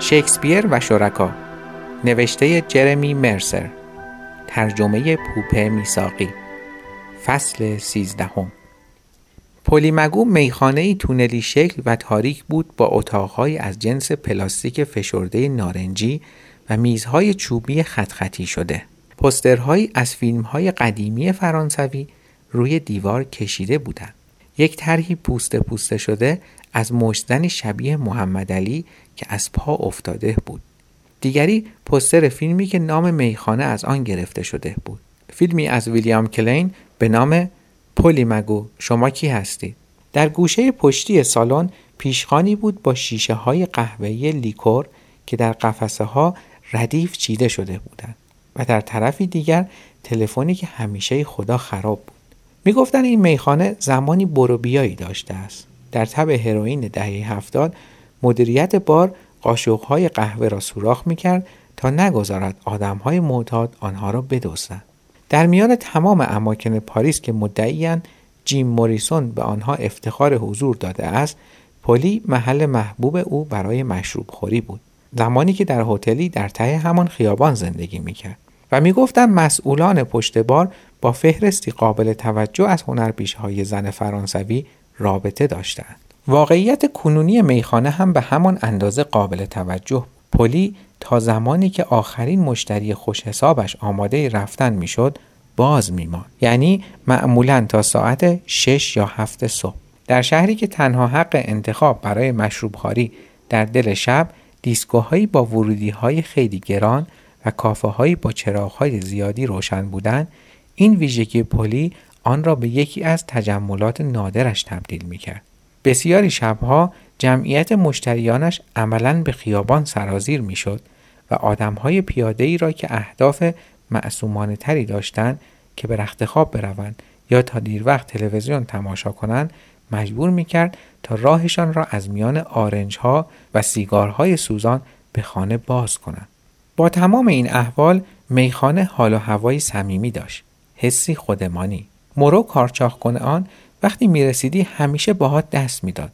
شکسپیر و شرکا. نوشته جرمی مرسر. ترجمه پوپه میساقی فصل سیزدهم. پلیمگو میخانه ای تونلی شکل و تاریک بود با اتاقهایی از جنس پلاستیک فشرده نارنجی و میزهای چوبی خط خطی شده. پسترهایی از فیلمهای قدیمی فرانسوی روی دیوار کشیده بودند. یک طرحی پوسته پوسته شده از مشت‌زنی شبیه محمد علی که از پا افتاده بود. دیگری پستر فیلمی که نام میخانه از آن گرفته شده بود. فیلمی از ویلیام کلین به نام پلی مگو، شما کی هستید در گوشه پشتی سالن پیشخانی بود با شیشه های قهوه‌ای لیکور که در قفسه ها ردیف چیده شده بودند و در طرفی دیگر تلفنی که همیشه خدا خراب بود. می‌گفتند این میخانه زمانی برو بیایی داشته است. در تب هروئین دهه هفتاد مدیریت بار قاشقهای قهوه را سوراخ می‌کرد تا نگذارد آدمهای معتاد آنها را بدزدند در میان تمام اماکن پاریس که مدعیاند جیم موریسون به آنها افتخار حضور داده است پلی محل محبوب او برای مشروب خوری بود زمانی که در هتلی در ته همان خیابان زندگی می‌کرد و می‌گفتند مسئولان پشت بار با فهرستی قابل توجه از های زن فرانسوی رابطه داشتند. واقعیت کنونی میخانه هم به همان اندازه قابل توجه پلی تا زمانی که آخرین مشتری خوش حسابش آماده رفتن می‌شد باز میمان یعنی معمولا تا ساعت 6 یا 7 صبح. در شهری که تنها حق انتخاب برای مشروبخواری در دل شب دیسکوهایی با ورودی های خیلی گران و کافه هایی با چراغ های زیادی روشن بودند این ویژگی پلی آن را به یکی از تجملات نادرش تبدیل می کرد. بسیاری شبها جمعیت مشتریانش عملا به خیابان سرازیر می شد و آدمهای پیاده ای را که اهداف معصومانه تری داشتند که به رخت خواب بروند یا تا دیر وقت تلویزیون تماشا کنند مجبور می کرد تا راهشان را از میان آرنج ها و سیگارهای سوزان به خانه باز کنند. با تمام این احوال میخانه حال و هوایی صمیمی داشت. حسی خودمانی. مرو کارچاخ کنه آن وقتی می‌رسیدی همیشه باهات دست می‌داد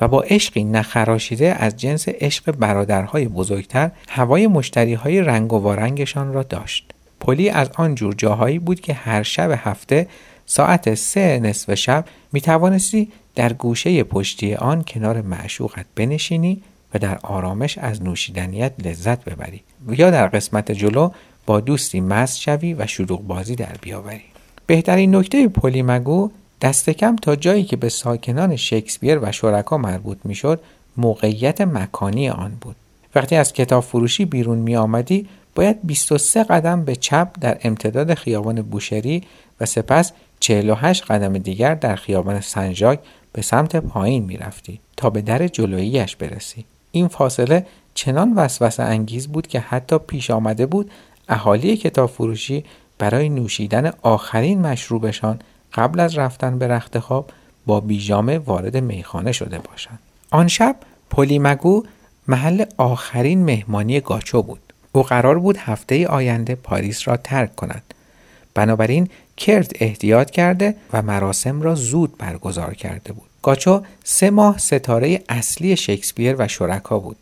و با عشقی نخراشیده از جنس عشق برادرهای بزرگتر هوای مشتری های رنگ و وارنگشان را داشت. پلی از آن جور جاهایی بود که هر شب هفته ساعت سه نصف شب می توانستی در گوشه پشتی آن کنار معشوقت بنشینی و در آرامش از نوشیدنیت لذت ببری یا در قسمت جلو با دوستی مست شوی و شلوغ بازی در بیاوری بهترین نکته پلیمگو دست کم تا جایی که به ساکنان شکسپیر و شرکا مربوط می‌شد موقعیت مکانی آن بود وقتی از کتاب فروشی بیرون می آمدی باید 23 قدم به چپ در امتداد خیابان بوشری و سپس 48 قدم دیگر در خیابان سنجاک به سمت پایین می رفتی تا به در جلوییش برسی. این فاصله چنان وسوسه انگیز بود که حتی پیش آمده بود اهالی کتاب فروشی برای نوشیدن آخرین مشروبشان قبل از رفتن به رخت خواب با بیجامه وارد میخانه شده باشند. آن شب پلیمگو محل آخرین مهمانی گاچو بود. او قرار بود هفته آینده پاریس را ترک کند. بنابراین کرد احتیاط کرده و مراسم را زود برگزار کرده بود. گاچو سه ماه ستاره اصلی شکسپیر و شرکا بود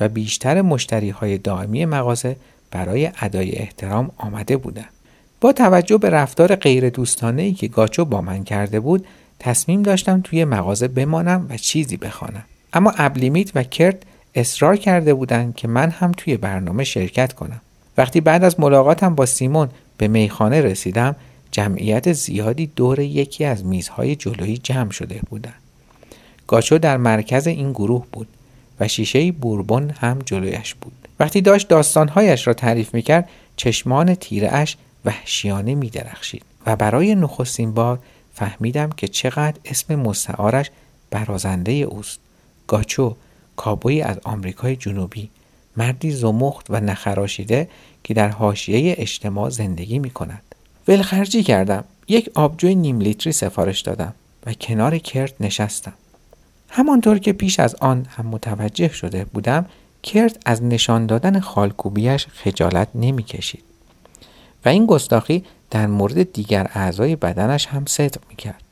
و بیشتر مشتری های دائمی مغازه برای ادای احترام آمده بودند. با توجه به رفتار غیر دوستانه ای که گاچو با من کرده بود تصمیم داشتم توی مغازه بمانم و چیزی بخوانم. اما ابلیمیت و کرت اصرار کرده بودند که من هم توی برنامه شرکت کنم. وقتی بعد از ملاقاتم با سیمون به میخانه رسیدم جمعیت زیادی دور یکی از میزهای جلویی جمع شده بودند. گاچو در مرکز این گروه بود و شیشه بوربون هم جلویش بود. وقتی داشت داستانهایش را تعریف می‌کرد چشمان تیرهاش وحشیانه می درخشید و برای نخستین بار فهمیدم که چقدر اسم مستعارش برازنده اوست. گاچو کابوی از آمریکای جنوبی مردی زمخت و نخراشیده که در حاشیه اجتماع زندگی می کند ولخرجی کردم. یک آبجوی نیم لیتری سفارش دادم و کنار کرت نشستم. همانطور که پیش از آن هم متوجه شده بودم کرت از نشان دادن خالکوبیش خجالت نمی کشید. و این گستاخی در مورد دیگر اعضای بدنش هم صدق می‌کرد.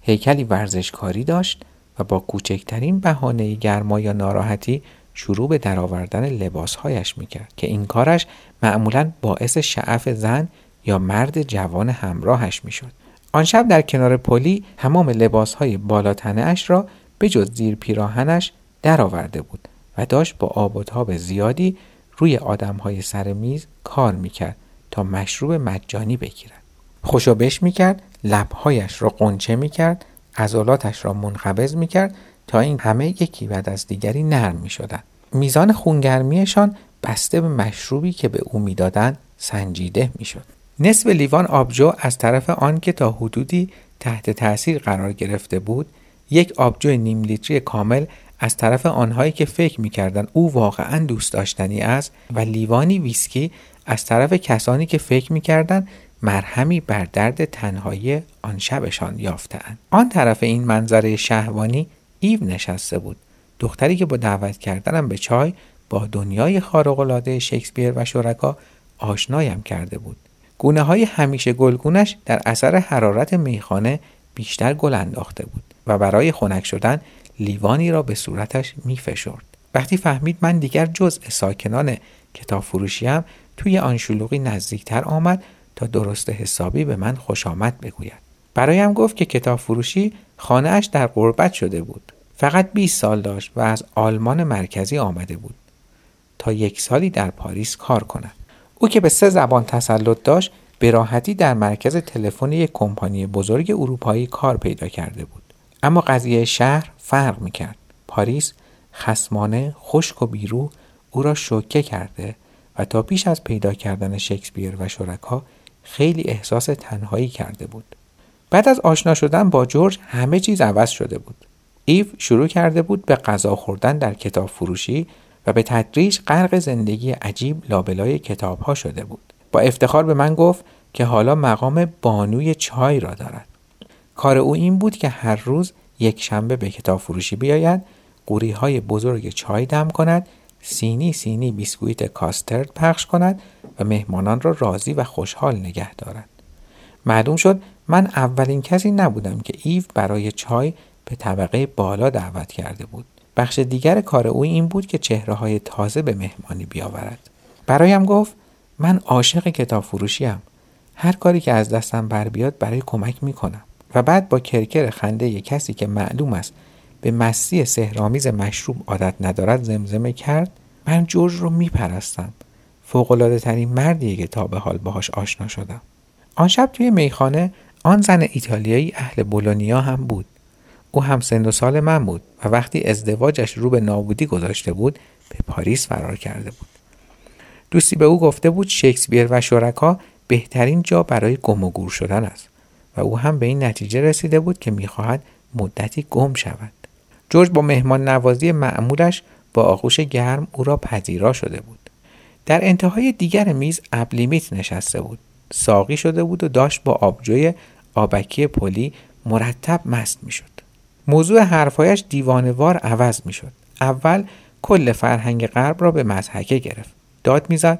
هیکلی ورزشکاری داشت و با کوچکترین بهانه گرما یا ناراحتی شروع به درآوردن لباسهایش می‌کرد که این کارش معمولا باعث شعف زن یا مرد جوان همراهش می‌شد. آن شب در کنار پلی تمام لباسهای بالاتنه اش را به جز زیر پیراهنش درآورده بود و داشت با آب و تاب زیادی روی آدمهای سر میز کار می‌کرد. تا مشروب مجانی بگیرد خوشو می‌کرد لبهایش را قنچه می‌کرد عضلاتش را منقبض می‌کرد تا این همه یکی بعد از دیگری نرم می‌شدند میزان خونگرمیشان بسته به مشروبی که به او می‌دادند سنجیده می‌شد. نصف لیوان آبجو از طرف آن که تا حدودی تحت تاثیر قرار گرفته بود یک آبجو نیم لیتری کامل از طرف آنهایی که فکر می‌کردند او واقعا دوست داشتنی است و لیوانی ویسکی از طرف کسانی که فکر می‌کردند مرهمی بر درد تنهایی آن شبشان یافتهاند. آن طرف این منظره شهوانی ایو نشسته بود. دختری که با دعوت کردنم به چای با دنیای خارق‌العاده شکسپیر و شرکا آشنایم کرده بود. گونه های همیشه گلگونش در اثر حرارت میخانه بیشتر گل انداخته بود و برای خنک شدن لیوانی را به صورتش میفشرد. وقتی فهمید من دیگر جزء ساکنان کتاب فروشیم توی آن شلوغی نزدیکتر آمد تا درست حسابی به من خوش آمد بگوید. برایم گفت که کتاب فروشی در غربت شده بود. فقط 20 سال داشت و از آلمان مرکزی آمده بود. تا یک سالی در پاریس کار کند. او که به سه زبان تسلط داشت به راحتی در مرکز تلفن یک کمپانی بزرگ اروپایی کار پیدا کرده بود. اما قضیه شهر فرق می‌کرد. پاریس خسمانه خشک و بیرو او را شوکه کرده و تا پیش از پیدا کردن شکسپیر و شرکا خیلی احساس تنهایی کرده بود. بعد از آشنا شدن با جورج همه چیز عوض شده بود. ایو شروع کرده بود به غذا خوردن در کتاب فروشی و به تدریج غرق زندگی عجیب لابلای کتاب ها شده بود. با افتخار به من گفت که حالا مقام بانوی چای را دارد. کار او این بود که هر روز یک شنبه به کتاب فروشی بیاید قوری های بزرگ چای دم کند سینی سینی بیسکویت کاسترد پخش کند و مهمانان را راضی و خوشحال نگه دارد. معلوم شد من اولین کسی نبودم که ایو برای چای به طبقه بالا دعوت کرده بود. بخش دیگر کار او این بود که چهره های تازه به مهمانی بیاورد. برایم گفت من عاشق کتاب فروشیم هر کاری که از دستم بر بیاد برای کمک می‌کنم. و بعد با کرکر خنده کسی که معلوم است به مستی سهرامیز مشروب عادت ندارد زمزمه کرد من جورج رو میپرستم. فوقالعاده ترین مردیه که تا به حال باهاش آشنا شدم. آن شب توی میخانه آن زن ایتالیایی اهل بولونیا هم بود. او هم سن و سال من بود و وقتی ازدواجش رو به نابودی گذاشته بود به پاریس فرار کرده بود. دوستی به او گفته بود شکسپیر و شرکا بهترین جا برای گم و گور شدن است و او هم به این نتیجه رسیده بود که می‌خواهد مدتی گم شود. جورج با مهمان نوازی معمولش با آغوش گرم او را پذیرا شده بود. در انتهای دیگر میز ابلیمیت نشسته بود. ساقی شده بود و داشت با آبجوی آبکی پلی مرتب مست می‌شد. موضوع حرفایش دیوانوار عوض می‌شد. اول کل فرهنگ غرب را به مزحکه گرفت. داد می‌زد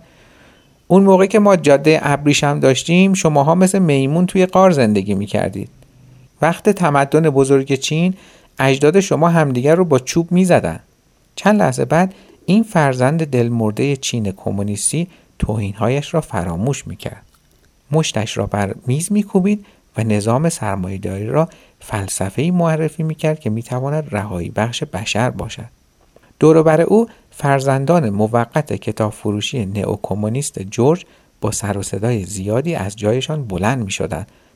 اون موقع که ما جاده ابریشم داشتیم شماها مثل میمون توی قار زندگی می‌کردید. وقت تمدن بزرگ چین اجداد شما همدیگر رو با چوب می‌زدن. چند لحظه بعد این فرزند دلمرده چین کمونیستی توهینهایش را فراموش می‌کرد. مشتش را بر میز میکوبید و نظام سرمایهداری را فلسفه معرفی می‌کرد که می‌تواند رهایی بخش بشر باشد. دوروبر او فرزندان موقت کتاب فروشی نئوکمونیست جورج با سر و صدای زیادی از جایشان بلند می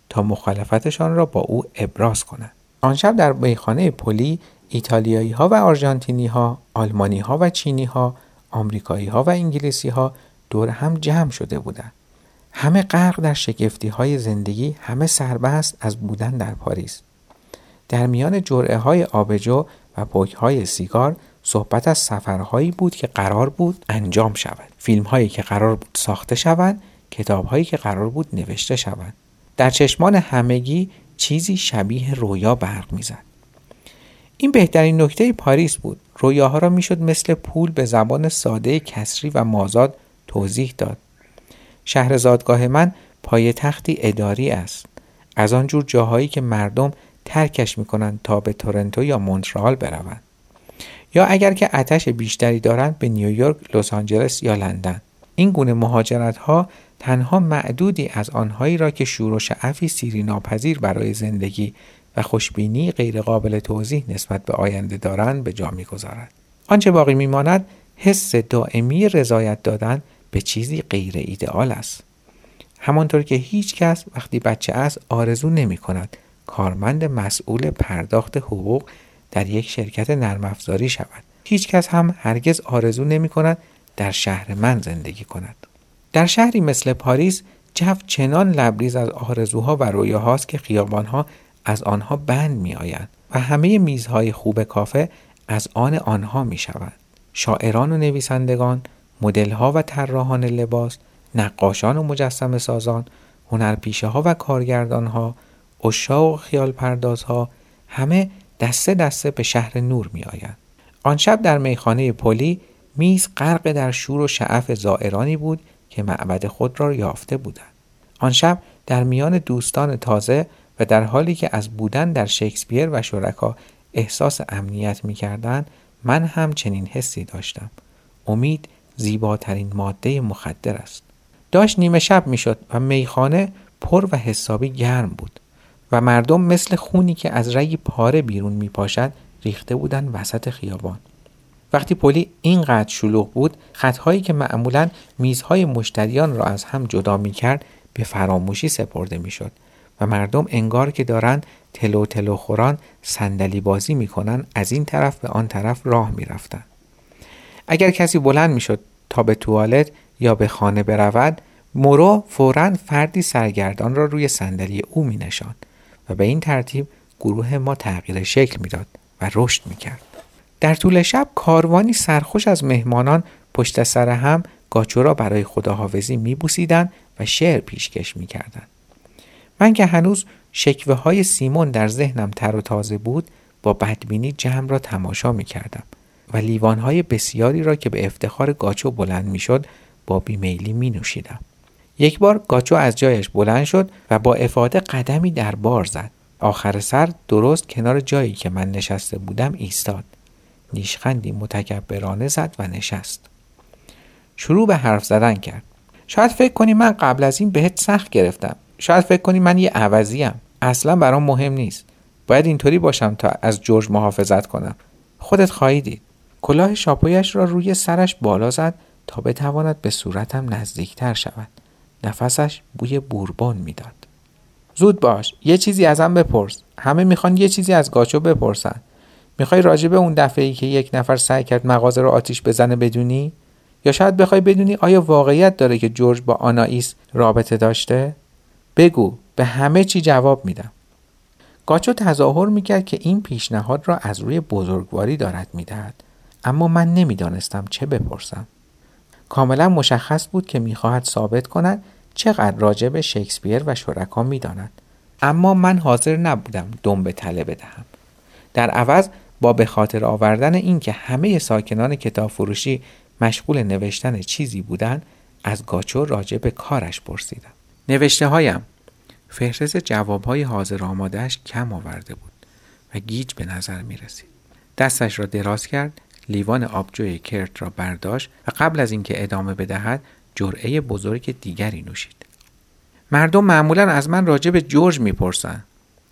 تا مخالفتشان را با او ابراز کنند. آن شب در میخانه پلی ایتالیایی ها و آرژانتینی ها، آلمانی ها و چینی ها، آمریکایی ها و انگلیسی ها دور هم جمع شده بودند. همه غرق در شگفتی های زندگی، همه سربست از بودن در پاریس. در میان جرعه های آبجو و پوک های سیگار صحبت از سفرهایی بود که قرار بود انجام شود فیلم هایی که قرار بود ساخته شوند کتاب هایی که قرار بود نوشته شوند در چشمان همگی چیزی شبیه رویا برق می‌زد. این بهترین نکته پاریس بود. رویاها را می‌شد مثل پول به زبان ساده کسری و مازاد توضیح داد. شهر زادگاه من پای تختی اداری است. از آنجور جاهایی که مردم ترکش می‌کنند تا به تورنتو یا مونترال بروند. یا اگر که اتش بیشتری دارند به نیویورک، لس آنجلس یا لندن. این گونه مهاجرت ها تنها معدودی از آنهایی را که شور و شعفی سیری ناپذیر برای زندگی و خوشبینی غیرقابل توضیح نسبت به آینده دارند به جا می‌گذارد. آنچه باقی میماند حس دائمی رضایت دادن به چیزی غیر ایدئال است. همانطور که هیچ کس وقتی بچه است آرزو نمی کند کارمند مسئول پرداخت حقوق در یک شرکت نرم افزاری شود. هیچ کس هم هرگز آرزو نمی کند در شهر من زندگی کند. در شهری مثل پاریس جو چنان لبریز از آرزوها و رویاهاست که خیابانها از آنها بند می آیند و همه میزهای خوب کافه از آن آنها می شوند. شاعران و نویسندگان، مدلها و طراحان لباس، نقاشان و مجسم سازان، هنرپیشه ها و کارگردان ها، اشاق و خیال پردازها همه دسته دسته به شهر نور می آیند. آن شب در میخانه پلی میز غرق در شور و شعف زائرانی بود که معبد خود را یافته بودند. آن شب در میان دوستان تازه و در حالی که از بودن در شکسپیر و شرکا احساس امنیت می کردن من هم چنین حسی داشتم. امید زیباترین ماده مخدر است. داشت نیمه شب می شد و میخانه پر و حسابی گرم بود و مردم مثل خونی که از رگ پاره بیرون می پاشد ریخته بودن وسط خیابان. وقتی پلی اینقدر شلوغ بود خطهایی که معمولا میزهای مشتریان را از هم جدا می کرد به فراموشی سپرده می شد و مردم انگار که دارند تلو تلو خوران صندلی بازی می‌کنن از این طرف به آن طرف راه می‌رفتند اگر کسی بلند می‌شد تا به توالت یا به خانه برود مورو فورا فردی سرگردان را روی صندلی او می و به این ترتیب گروه ما تغییر شکل می‌داد و رشد می‌کرد. در طول شب کاروانی سرخوش از مهمانان پشت سر هم گاچو را برای خداحافظی میبوسیدند و شعر پیشکش می‌کردند من که هنوز شکوه های سیمون در ذهنم تر و تازه بود با بدبینی جمع را تماشا می کردم و لیوان های بسیاری را که به افتخار گاچو بلند می شد با بیمیلی می نوشیدم. یک بار گاچو از جایش بلند شد و با افاده قدمی در بار زد. آخر سر درست کنار جایی که من نشسته بودم ایستاد. نیشخندی متکبرانه زد و نشست. شروع به حرف زدن کرد. شاید فکر کنی من قبل از این بهت سخت گرفتم. شاید فکر کنی من یه عوضیم. اصلا برام مهم نیست. باید اینطوری باشم تا از جورج محافظت کنم. خودت خواهی دید. کلاه شاپویش را روی سرش بالا زد تا بتواند به صورتم نزدیکتر شود. نفسش بوی بوربون می‌داد. زود باش یه چیزی ازم بپرس همه می‌خوان یه چیزی از گاچو بپرسن می‌خوای راجع به اون دفعه ای که یک نفر سعی کرد مغازه رو آتیش بزنه بدونی؟ یا شاید بخوای بدونی آیا واقعیت داره که جورج با آناییس رابطه داشته؟ بگو به همه چی جواب میدم. گاچو تظاهر می‌کرد که این پیشنهاد را از روی بزرگواری دارد می‌دهد. اما من نمی‌دانستم چه بپرسم. کاملا مشخص بود که می‌خواهد ثابت کند چقدر راجع به شکسپیر و شرکا می‌داند. اما من حاضر نبودم دم به تله بدهم. در عوض با به خاطر آوردن اینکه همه ساکنان کتاب فروشی مشغول نوشتن چیزی بودند از گاچو راجع به کارش پرسیدم نوشته هایم فهرست جواب های حاضر آمادهش کم آورده بود و گیج به نظر می رسید. دستش را دراز کرد لیوان آبجوی کرت را برداشت و قبل از اینکه ادامه بدهد جرعه بزرگ دیگری نوشید. مردم معمولا از من راجع به جورج می‌پرسن.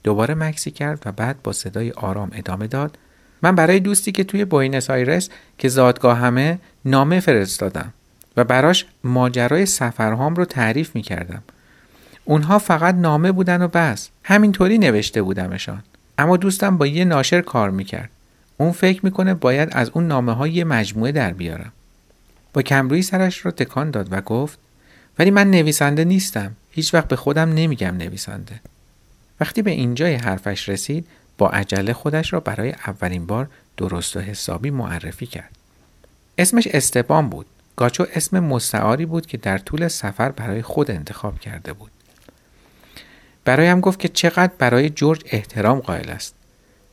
دوباره مکسی کرد و بعد با صدای آرام ادامه داد من برای دوستی که توی بوینس آیرس که زادگاه همه نامه فرستادم و براش ماجرای سفرهام رو تعریف می کردم. اونها فقط نامه بودن و بس. همینطوری نوشته بودمشان. اما دوستم با یه ناشر کار می‌کرد. اون فکر می‌کنه باید از اون نامه های یه مجموعه در بیارم. با کمروی سرش را تکان داد و گفت ولی من نویسنده نیستم. هیچ وقت به خودم نمیگم نویسنده. وقتی به اینجای حرفش رسید با عجله خودش را برای اولین بار درست و حسابی معرفی کرد. اسمش استپان بود. گاچو اسم مستعاری بود که در طول سفر برای خود انتخاب کرده بود. برایم گفت که چقدر برای جورج احترام قائل است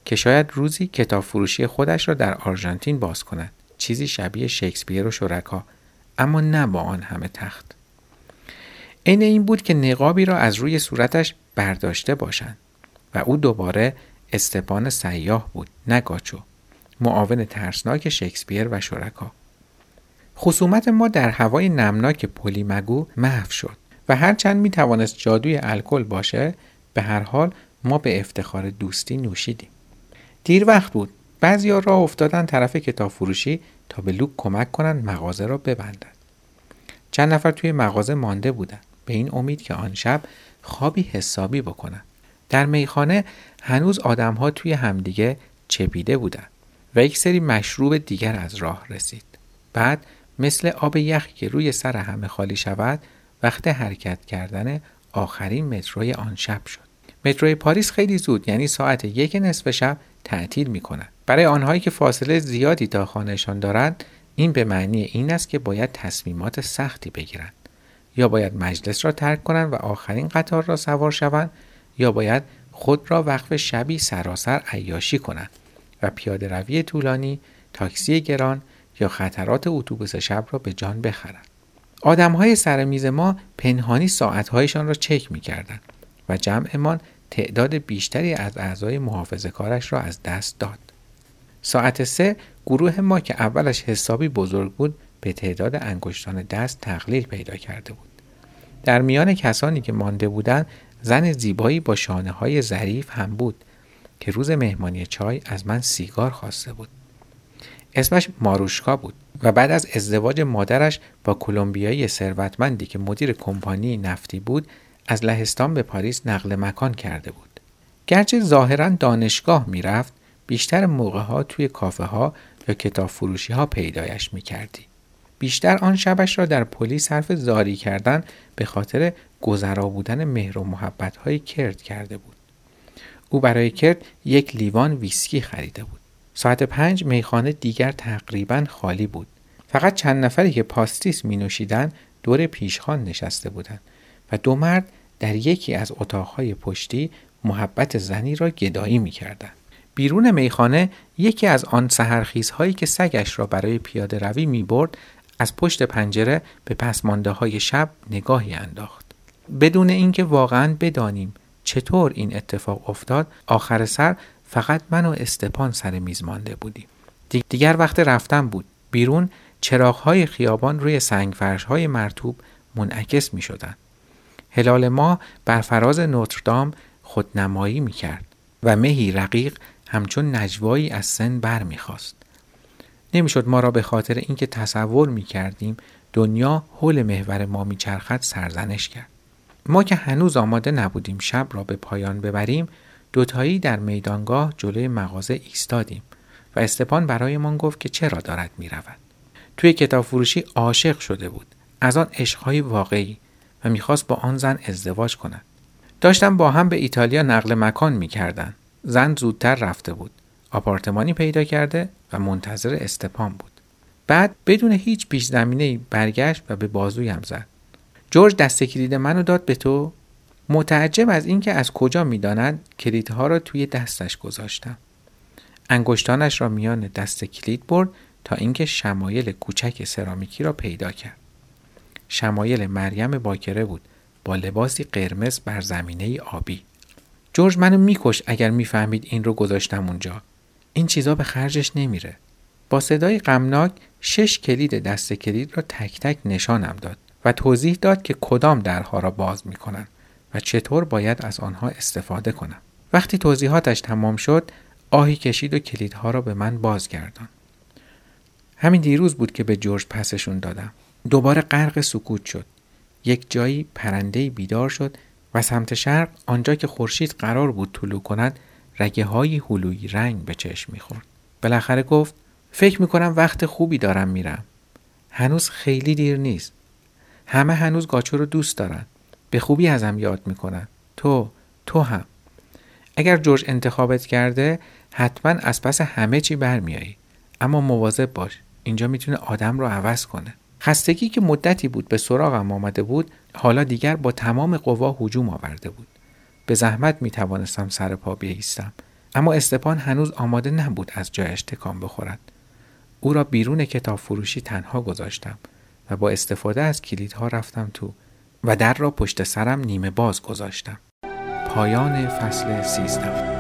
که شاید روزی کتاب فروشی خودش را در آرژانتین باز کند. چیزی شبیه شکسپیر و شرکا اما نه با آن همه تخت. عین این بود که نقابی را از روی صورتش برداشته باشند و او دوباره استپان سیاه بود نه گاچو. معاون ترسناک شکسپیر و شرکا. خصومت ما در هوای نمناک پلیمگو محو شد و هرچند می توانست جادوی الکل باشه به هر حال ما به افتخار دوستی نوشیدیم. دیر وقت بود. بعضیا راه افتادن طرف کتاب فروشی تا به لوک کمک کنند مغازه را ببندند چند نفر توی مغازه مانده بودند به این امید که آن شب خوابی حسابی بکنند در میخانه هنوز آدمها توی همدیگه چپیده بودند و یک سری مشروب دیگر از راه رسید بعد مثل آب یخی که روی سر همه خالی شود وقت حرکت کردن آخرین متروی آن شب شد متروی پاریس خیلی زود یعنی ساعت یک نصف شب تعطیل می کند. برای آنهایی که فاصله زیادی تا خانهشان دارند این به معنی این است که باید تصمیمات سختی بگیرند یا باید مجلس را ترک کنند و آخرین قطار را سوار شوند یا باید خود را وقف شبی سراسر عیاشی کنند و پیاده روی طولانی تاکسی گران یا خطرات اتوبوس شب را به جان بخرند آدم های سر میز ما پنهانی ساعتهایشان را چک می کردن و جمعمان تعداد بیشتری از اعضای محافظه کارش را از دست داد. ساعت سه گروه ما که اولش حسابی بزرگ بود به تعداد انگشتان دست تقلیل پیدا کرده بود. در میان کسانی که مانده بودند زن زیبایی با شانه های ظریف هم بود که روز مهمانی چای از من سیگار خواسته بود. اسمش ماروشکا بود و بعد از ازدواج مادرش با کلمبیایی ثروتمندی که مدیر کمپانی نفتی بود از لهستان به پاریس نقل مکان کرده بود. گرچه ظاهرا دانشگاه می‌رفت بیشتر موقع ها توی کافه ها یا کتاب فروشی ها پیدایش می کردی. بیشتر آن شبش را در پلیس صرف زاری کردن به خاطر گذرا بودن مهر و محبت های کرد کرده بود. او برای کرد یک لیوان ویسکی خریده بود. ساعت پنج میخانه دیگر تقریبا خالی بود. فقط چند نفری که پاستیس می نوشیدن دور پیشخان نشسته بودند و دو مرد در یکی از اتاقهای پشتی محبت زنی را گدایی می کردن. بیرون میخانه یکی از آن سهرخیزهایی که سگش را برای پیاده روی می برد از پشت پنجره به پسمانده های شب نگاهی انداخت. بدون اینکه واقعا بدانیم چطور این اتفاق افتاد آخر سر فقط من و استپان سر میز مانده بودیم. دیگر وقت رفتن بود. بیرون چراغهای خیابان روی سنگفرش های مرتوب منعکس می شدن. هلال ما بر فراز نوتردام خودنمایی می کرد و مهی رقیق همچون نجوایی از سن بر می خواست. نمی‌شد ما را به خاطر اینکه تصور می کردیم دنیا حول محور ما میچرخد سرزنش کرد. ما که هنوز آماده نبودیم شب را به پایان ببریم دوتایی در میدانگاه جلوی مغازه ایستادیم و استپان برایمان گفت که چرا دارد می رود. توی کتاب فروشی عاشق شده بود از آن عشقهای واقعی و می‌خواست با آن زن ازدواج کند. داشتم با هم به ایتالیا نقل مکان می‌کردن زن زودتر رفته بود آپارتمانی پیدا کرده و منتظر استپان بود. بعد بدون هیچ پیش زمینه برگشت و به بازویم زد. جورج دست کلید منو داد به تو متعجب از اینکه از کجا می‌داند کلیدها را توی دستش گذاشتم انگشتانش را میان دست کلید برد تا اینکه شمایل کوچک سرامیکی را پیدا کرد. شمایل مریم باکره بود با لباسی قرمز بر زمینه آبی. جورج منو میکش اگر می‌فهمید این رو گذاشتم اونجا. این چیزا به خرجش نمیره. با صدای غمناک شش کلید دست کلید را تک تک نشانم داد و توضیح داد که کدام درها را باز می‌کنن و چطور باید از آنها استفاده کنم. وقتی توضیحاتش تمام شد آهی کشید و کلیدها را به من بازگردان. همین دیروز بود که به جورج پسشون دادم. دوباره غرق سکوت شد. یک جایی پرنده بیدار شد و سمت شرق آنجا که خورشید قرار بود طلوع کند رگه های هلوی رنگ به چشم می‌خورد. بالاخره گفت فکر می‌کنم وقت خوبی دارم میرم. هنوز خیلی دیر نیست. همه هنوز گاچو رو دوست دارن. به خوبی ازم یاد می‌کنن. تو تو هم. اگر جورج انتخابت کرده حتما از پس همه چی برمیایی اما مواظب باش. اینجا می‌تونه آدم رو عوض کنه. خستگی که مدتی بود به سراغم آمده بود حالا دیگر با تمام قوا هجوم آورده بود. به زحمت می توانستم سر پا بیستم اما استپان هنوز آماده نبود از جایش تکان بخورد. او را بیرون کتاب فروشی تنها گذاشتم. و با استفاده از کلیدها رفتم تو و در را پشت سرم نیمه باز گذاشتم. پایان فصل سیزدهم.